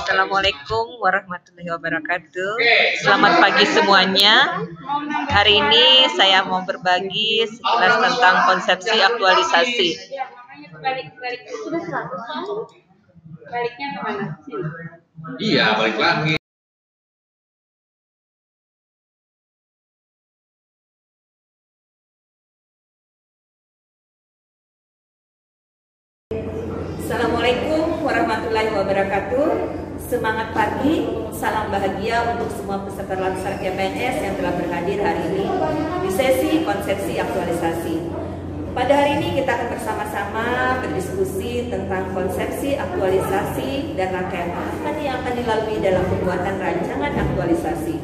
Assalamualaikum warahmatullahi wabarakatuh. Selamat pagi semuanya. Hari ini saya mau berbagi sekilas tentang konsepsi aktualisasi. Iya, balik lagi. Assalamualaikum warahmatullahi wabarakatuh. Semangat pagi, salam bahagia untuk semua peserta laksar KPNS yang telah berhadir hari ini di sesi konsepsi aktualisasi. Pada hari ini kita akan bersama-sama berdiskusi tentang konsepsi aktualisasi dan rangkaian tahapan yang akan dilalui dalam pembuatan rancangan aktualisasi.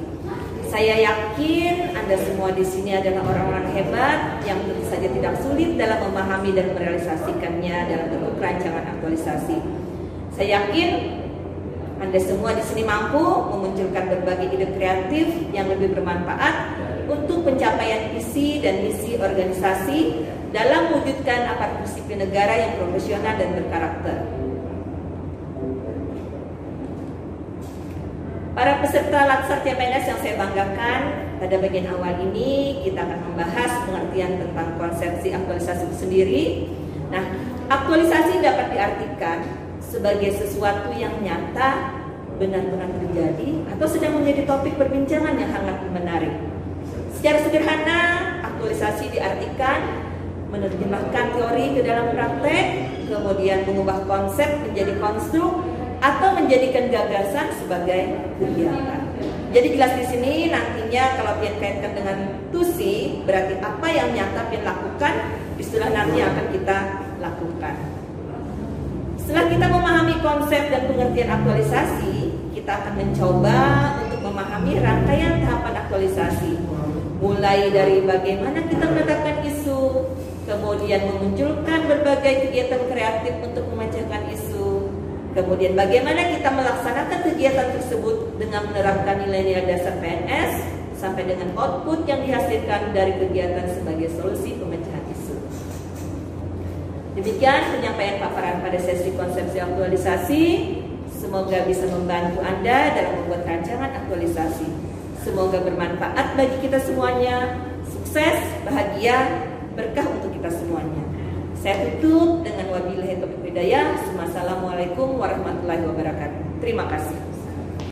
Saya yakin Anda semua di sini adalah orang-orang hebat yang tentu saja tidak sulit dalam memahami dan merealisasikannya dalam bentuk rancangan aktualisasi. Saya yakin Anda semua di sini mampu memunculkan berbagai ide kreatif yang lebih bermanfaat untuk pencapaian visi dan misi organisasi dalam mewujudkan aparatur sipil negara yang profesional dan berkarakter. Para peserta Latsar CPNS yang saya banggakan, pada bagian awal ini kita akan membahas pengertian tentang konsepsi aktualisasi itu sendiri. Nah, aktualisasi dapat diartikan sebagai sesuatu yang nyata, benar-benar terjadi, atau sedang menjadi topik perbincangan yang hangat menarik. Secara sederhana, aktualisasi diartikan menerjemahkan teori ke dalam praktek, kemudian mengubah konsep menjadi konstruk, atau menjadikan gagasan sebagai kegiatan. Jadi jelas di sini nantinya kalau pian kaitkan dengan tusi berarti apa yang nyata pian lakukan istilah nanti akan kita lakukan. Setelah kita memahami konsep dan pengertian aktualisasi, kita akan mencoba untuk memahami rangkaian tahapan aktualisasi. Mulai dari bagaimana kita menetapkan isu, kemudian memunculkan berbagai kegiatan kreatif untuk memecahkan isu, Kemudian bagaimana kita melaksanakan kegiatan tersebut dengan menerapkan nilai-nilai dasar PNS sampai dengan output yang dihasilkan dari kegiatan sebagai solusi pemecahan. Demikian penyampaian paparan pada sesi konsepsi aktualisasi. Semoga bisa membantu Anda dalam membuat rancangan aktualisasi. Semoga bermanfaat bagi kita semuanya. Sukses, bahagia, berkah untuk kita semuanya. Saya tutup dengan wabillahi taufiq hidayah. Assalamualaikum warahmatullahi wabarakatuh. Terima kasih.